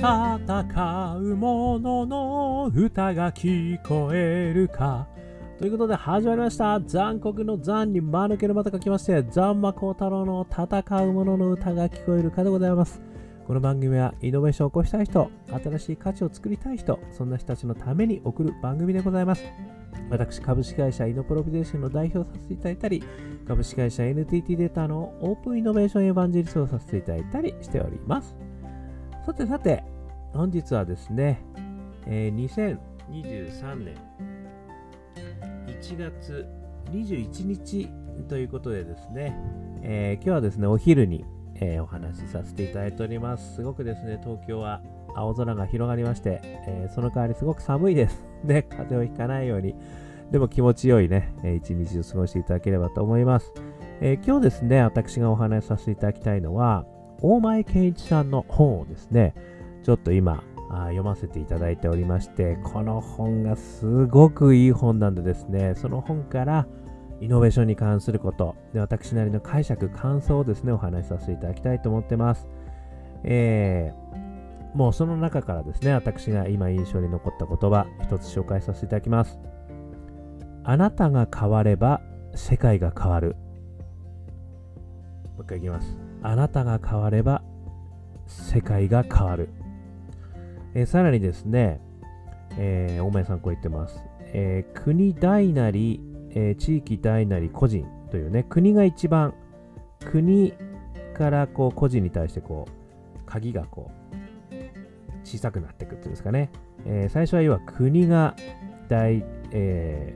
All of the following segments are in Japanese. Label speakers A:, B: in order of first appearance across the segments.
A: 戦う者のの歌が聞こえるか。ということで始まりました。残酷の残に間抜けのまた書きまして、残魔高太郎の戦う者の歌が聞こえるかでございます。この番組はイノベーションを起こしたい人、新しい価値を作りたい人、そんな人たちのために送る番組でございます。私、株式会社イノプロビゼーションの代表させていただいたり、株式会社 NTT データのオープンイノベーションエヴァンジェリストをさせていただいたりしております。さてさて、本日はですね、えー、2023年1月21日ということでですね、えー、今日はですね、お昼に、えー、お話しさせていただいております。すごくですね、東京は青空が広がりまして、えー、その代わりすごく寒いです。ね、風邪をひかないように、でも気持ちよいね、えー、一日を過ごしていただければと思います。えー、今日ですね、私がお話しさせていただきたいのは、大前健一さんの本をですね、ちょっと今、読ませていただいておりまして、この本がすごくいい本なんでですね、その本からイノベーションに関すること、で私なりの解釈、感想をですね、お話しさせていただきたいと思ってます。えー、もうその中からですね、私が今印象に残った言葉、一つ紹介させていただきます。あなたが変われば世界が変わる。もう一回いきます。あなたが変われば世界が変わる。えー、さらにですね、えー、大前さんこう言ってます。えー、国大なり、えー、地域大なり個人というね、国が一番、国からこう個人に対してこう、鍵がこう、小さくなっていくっていうんですかね。えー、最初は要は国が大、え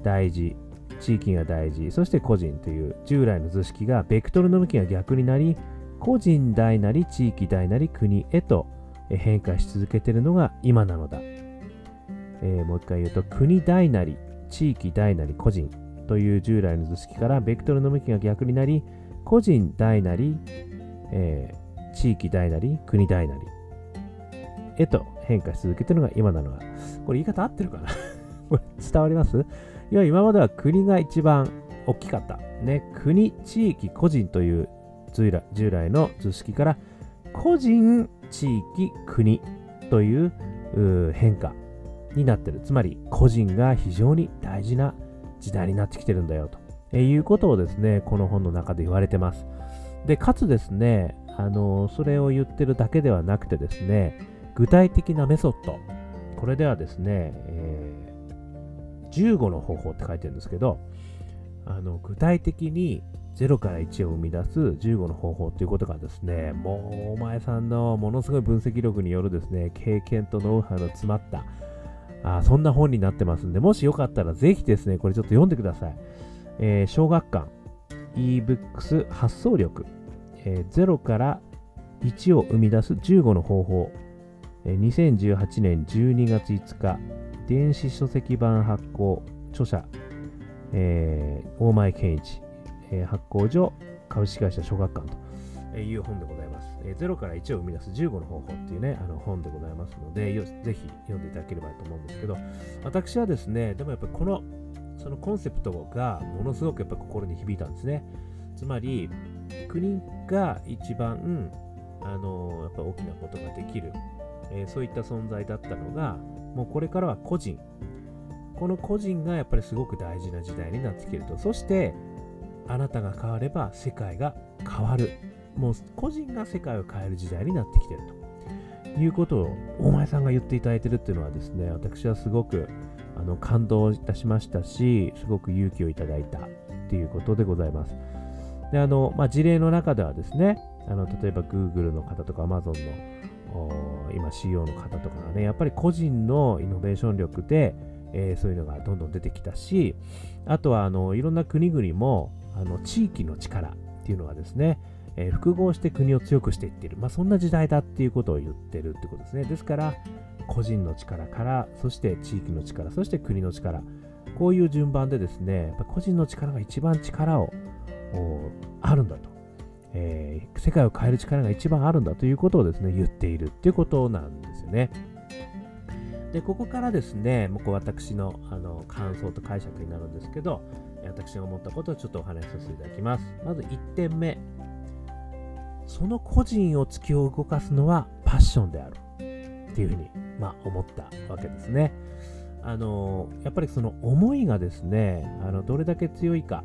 A: ー、大事、地域が大事、そして個人という従来の図式がベクトルの向きが逆になり、個人大なり地域大なり国へと変化し続けているのが今なのだ。えー、もう一回言うと、国大なり、地域大なり、個人という従来の図式から、ベクトルの向きが逆になり、個人大なり、えー、地域大なり、国大なり、へと変化し続けているのが今なのだ。これ言い方合ってるかな？これ伝わります？いや、今までは国が一番大きかった。ね、国、地域、個人という従来の図式から、個人、地域、国という変化になってる。つまり個人が非常に大事な時代になってきてるんだよと、えいうことをですね、この本の中で言われてます。で、かつですね、あのそれを言ってるだけではなくてですね、具体的なメソッド。これではですね、えー、15の方法って書いてるんですけど、あの具体的に0から1を生み出す15の方法ということがですね、もうお前さんのものすごい分析力によるですね、経験とノウハウの詰まった、あそんな本になってますんで、もしよかったらぜひですね、これちょっと読んでください。えー、小学館 ebooks 発想力、えー、0から1を生み出す15の方法、えー、2018年12月5日、電子書籍版発行、著者、えー、大前健一、えー、発行所株式会社小学館という本でございます。えー、0から1を生み出す15の方法っていうね、あの本でございますので、ぜひ読んでいただければと思うんですけど、私はですね、でもやっぱりこの、そのコンセプトがものすごくやっぱ心に響いたんですね。つまり、国が一番、あのやっぱ大きなことができる、えー、そういった存在だったのが、もうこれからは個人。この個人がやっぱりすごく大事な時代になってきてると。そして、あなたが変われば世界が変わる。もう個人が世界を変える時代になってきてるということを大前さんが言っていただいてるっていうのはですね、私はすごくあの感動いたしましたし、すごく勇気をいただいたっていうことでございます。で、あの、まあ、事例の中ではですね、あの例えば Google の方とか Amazon の今 CEO の方とかがね、やっぱり個人のイノベーション力で、えー、そういうのがどんどん出てきたし、あとはあのいろんな国々もあの地域の力っていうのがですね、えー、複合して国を強くしていってる、まあ、そんな時代だっていうことを言ってるってことですね。ですから、個人の力から、そして地域の力、そして国の力、こういう順番でですね、やっぱ個人の力が一番力をあるんだと、えー、世界を変える力が一番あるんだということをですね、言っているっていうことなんですよね。で、ここからですね、もう私のあの感想と解釈になるんですけど、私が思ったことをちょっとお話しさせていただきます。まず1点目。その個人を突きを動かすのはパッションであるっていうふうに、まあ、思ったわけですね。あのやっぱりその思いがですねあのどれだけ強いか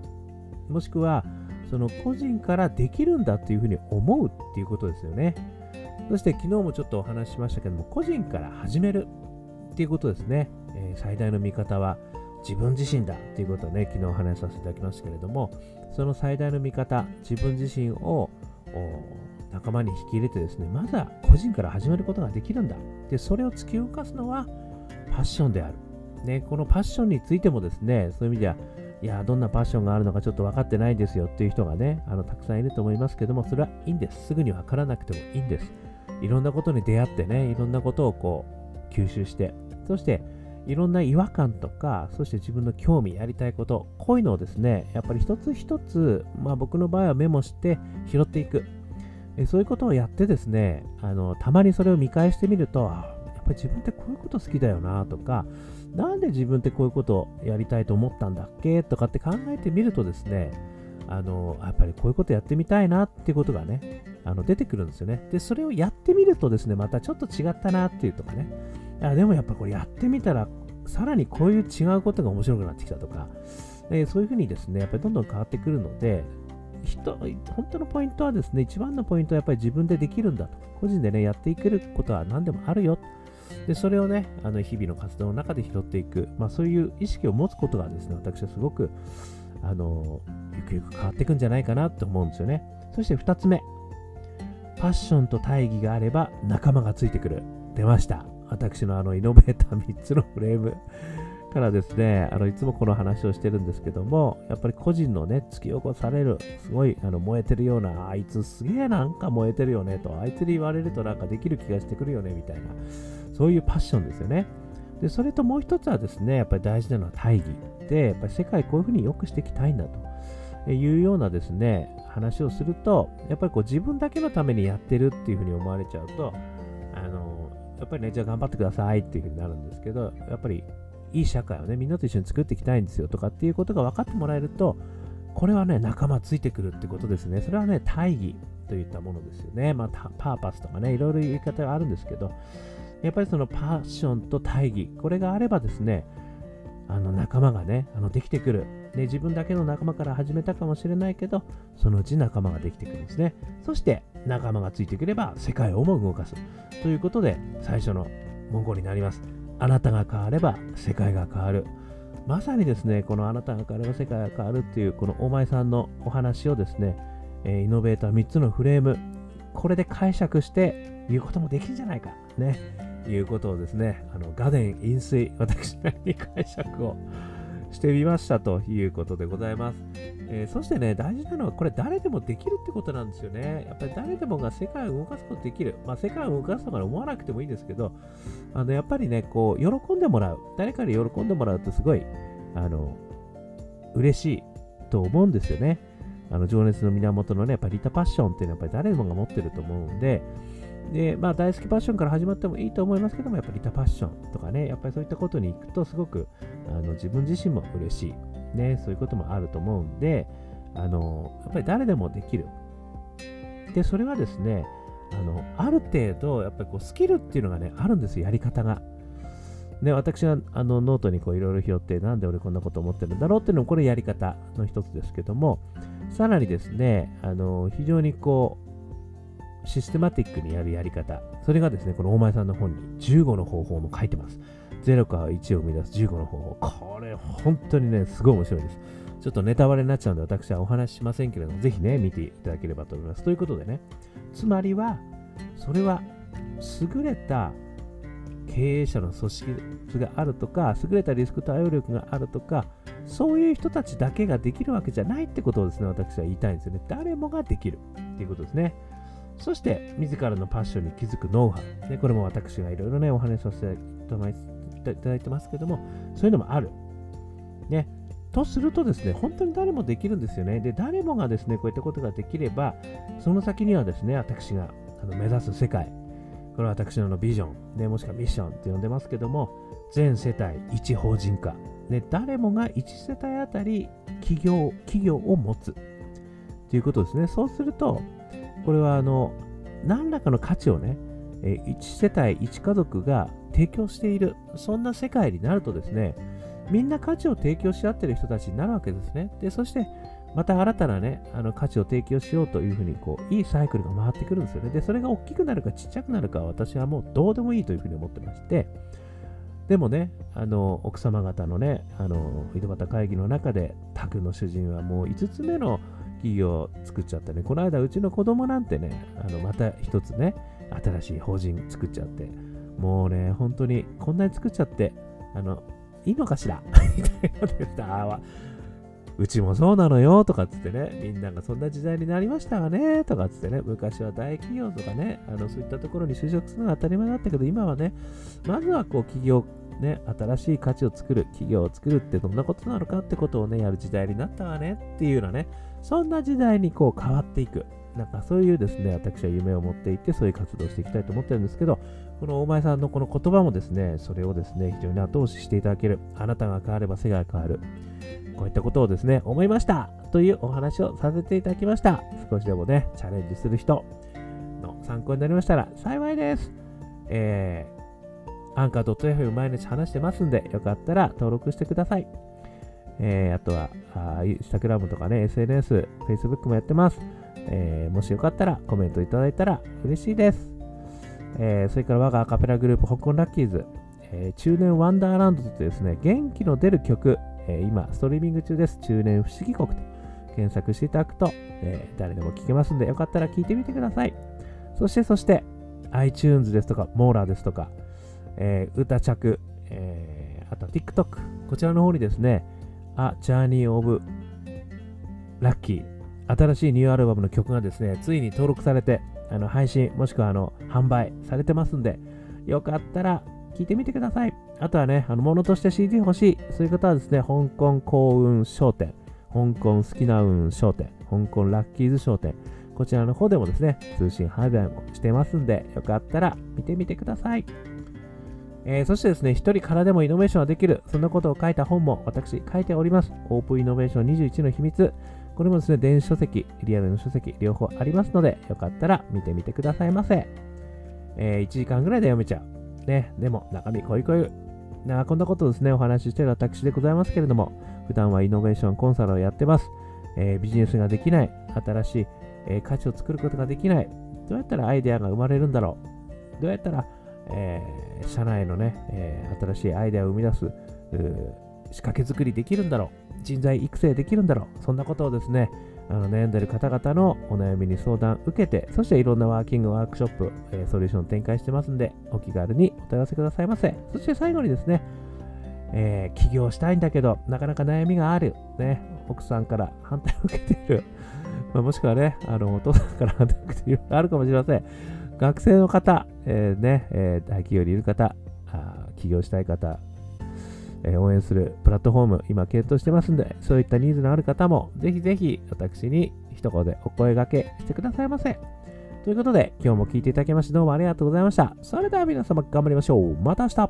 A: もしくはその個人からできるんだっていうふうに思うっていうことですよね。そして昨日もちょっとお話ししましたけども個人から始めるっていうことですね。えー、最大の見方は自分自身だっていうことをね昨日お話しさせていただきましたけれどもその最大の見方自分自身を仲間に引き入れてですねまずは個人から始めることができるんだでそれを突き動かすのはパッションである、ね、このパッションについてもですねそういう意味ではいやどんなパッションがあるのかちょっと分かってないですよっていう人がねあのたくさんいると思いますけどもそれはいいんです。すぐに分からなくてもいいんです。いろんなことに出会ってねいろんなことをこう吸収してそしていろんな違和感とか、そして自分の興味、やりたいこと、こういうのをですね、やっぱり一つ一つ、まあ僕の場合はメモして拾っていく。えそういうことをやってですね、あの、たまにそれを見返してみると、やっぱり自分ってこういうこと好きだよなとか、なんで自分ってこういうことをやりたいと思ったんだっけ？とかって考えてみるとですね、あの、やっぱりこういうことやってみたいなっていうことがね、あの出てくるんですよね。で、それをやってみるとですね、またちょっと違ったなっていうとかね、やでもやっぱこれやってみたら、さらにこういう違うことが面白くなってきたとか、えー、そういうふうにですね、やっぱりどんどん変わってくるので、人本当のポイントはですね、一番のポイントはやっぱり自分でできるんだと。個人でね、やっていけることは何でもあるよ。で、それをね、あの日々の活動の中で拾っていく。まあそういう意識を持つことがですね、私はすごく、あの、ゆくゆく変わっていくんじゃないかなと思うんですよね。そして2つ目。パッションと大義があれば仲間がついてくる。出ました。私のあのイノベーター3つのフレームからですね、あのいつもこの話をしてるんですけども、やっぱり個人のね、突き起こされる、すごいあの燃えてるような、あいつすげえなんか燃えてるよねと、あいつに言われるとなんかできる気がしてくるよねみたいな、そういうパッションですよね。で、それともう一つはですね、やっぱり大事なのは大義で、やっぱり世界こういうふうに良くしていきたいんだというようなですね、話をすると、やっぱりこう自分だけのためにやってるっていうふうに思われちゃうと、やっぱりね、じゃあ頑張ってくださいっていうふうになるんですけど、やっぱりいい社会をね、みんなと一緒に作っていきたいんですよとかっていうことが分かってもらえると、これはね、仲間ついてくるってことですね。それはね、大義といったものですよね。まあ、パーパスとかね、いろいろ言い方があるんですけど、やっぱりそのパッションと大義、これがあればですね、あの仲間がね、あのできてくる。ね、自分だけの仲間から始めたかもしれないけど、そのうち仲間ができてくるんですね。そして、仲間がついてくれば世界をも動かす。ということで、最初の文言になります。あなたが変われば世界が変わる。まさにですね、このあなたが変われば世界が変わるっていう、この大前さんのお話をですね、えイノベーター3つのフレーム、これで解釈して言うこともできるんじゃないか。ね。いうことをですね、あの、画伝飲水、私なりに解釈をしてみましたということでございます。えー、そしてね、大事なのはこれ誰でもできるってことなんですよね。やっぱり誰でもが世界を動かすことできる。まあ世界を動かすとか思わなくてもいいんですけど、あのやっぱりね、こう、喜んでもらう。誰かに喜んでもらうとすごい、あの、嬉しいと思うんですよね。あの情熱の源のね、やっぱりリタパッションっていうのはやっぱり誰もが持ってると思うんで、で、まあ、大好きパッションから始まってもいいと思いますけども、やっぱり利他パッションとかね、やっぱりそういったことに行くと、すごくあの自分自身も嬉しい、ね、そういうこともあると思うんで、あのやっぱり誰でもできる。で、それはですね、あのある程度、やっぱりこうスキルっていうのがね、あるんですよ、やり方が。で、私はあのノートにいろいろ拾って、なんで俺こんなこと思ってるんだろうっていうのも、これやり方の一つですけども、さらにですね、あの非常にこう、システマティックにやるやり方。それがですね、この大前さんの本に15の方法も書いてます。0から1を生み出す15の方法。これ、本当にね、すごい面白いです。ちょっとネタバレになっちゃうんで、私はお話ししませんけれども、ぜひね、見ていただければと思います。ということでね、つまりは、それは、優れた経営者の組織があるとか、優れたリスク対応力があるとか、そういう人たちだけができるわけじゃないってことをですね、私は言いたいんですよね。誰もができるっていうことですね。そして、自らのパッションに気づくノウハウ。ね、これも私がいろいろね、お話しさせていただいてますけども、そういうのもある。ね。とするとですね、本当に誰もできるんですよね。で、誰もがですね、こういったことができれば、その先にはですね、私があの目指す世界、これは私のビジョン、ね、もしくはミッションって呼んでますけども、全世帯一法人化、ね、誰もが1世帯あたり企業企業を持つということですね。そうすると、これはあの何らかの価値をね、え、1世帯1家族が提供しているそんな世界になるとですねみんな価値を提供し合ってる人たちになるわけですねでそしてまた新たなね、あの価値を提供しようというふうに、こう、いいサイクルが回ってくるんですよね。で、それが大きくなるかちっちゃくなるかは私はもうどうでもいいというふうに思ってまして、でもね、あの、奥様方のね、あの、井戸端会議の中で、宅の主人はもう5つ目の企業作っちゃってね、この間うちの子供なんてね、あの、また一つね、新しい法人作っちゃって、もうね、本当にこんなに作っちゃって、あの、いいのかしら？みたいなでした。うちもそうなのよとかっつってね、みんながそんな時代になりましたがねとかっつってね、昔は大企業とかね、あのそういったところに就職するのが当たり前だったけど、今はね、まずはこう企業、ね、新しい価値を作る、企業を作るってどんなことなのかってことをね、やる時代になったわねっていうようなね、そんな時代にこう変わっていく。なんかそういうですね、私は夢を持っていて、そういう活動をしていきたいと思ってるんですけど、この大前さんのこの言葉もですね、それをですね、非常に後押ししていただける。あなたが変われば世界が変わる。こういったことをですね、思いましたというお話をさせていただきました。少しでもね、チャレンジする人の参考になりましたら幸いです。えー、アンカー .fm 毎日話してますんで、よかったら登録してください。えー、あとは、インスタグラムとかね、SNS、Facebook もやってます。えー、もしよかったらコメントいただいたら嬉しいです。えー、それから我がアカペラグループ、香港ラッキーズ、えー、中年ワンダーランドとですね、元気の出る曲、えー、今、ストリーミング中です。中年不思議国と検索していただくと、えー、誰でも聴けますんで、よかったら聴いてみてください。そして、そして、iTunes ですとか、モーラーですとか、えー、歌着、えー、あと TikTok、こちらの方にですね、A Journey of Lucky 新しいニューアルバムの曲がですね、ついに登録されて、あの配信、もしくはあの販売されてますんで、よかったら聞いてみてください。あとはね、あの物として CD 欲しい。そういう方はですね、香港幸運商店、香港好きな運商店、香港ラッキーズ商店、こちらの方でもですね、通信販売もしてますんで、よかったら見てみてください。えー、そしてですね、一人からでもイノベーションはできる。そんなことを書いた本も私書いております。オープンイノベーション21の秘密。これもですね、電子書籍、リアルの書籍、両方ありますので、よかったら見てみてくださいませ。えー、1時間ぐらいで読めちゃう。ね、でも中身こいこい。なこんなことをですね、お話ししてる私でございますけれども、普段はイノベーションコンサルをやってます。えー、ビジネスができない、新しい、え、価値を作ることができない。どうやったらアイデアが生まれるんだろう。どうやったら、えー、社内のね、え新しいアイデアを生み出す、仕掛け作りできるんだろう。人材育成できるんだろう。そんなことをですね、あの悩んでいる方々のお悩みに相談受けて、そしていろんなワーキングワークショップ、えー、ソリューション展開してますんで、お気軽にお問い合わせくださいませ。そして最後にですね、えー、起業したいんだけど、なかなか悩みがある。ね、奥さんから反対を受けている。まあ、もしくはね、あの、お父さんから反対を受けている。あるかもしれません。学生の方、えー、ね、えー、大企業にいる方、あ起業したい方、え応援するプラットフォーム、今検討してますんで、そういったニーズのある方も、ぜひぜひ私に一言でお声掛けしてくださいませ。ということで、今日も聞いていただきましてどうもありがとうございました。それでは皆様頑張りましょう。また明日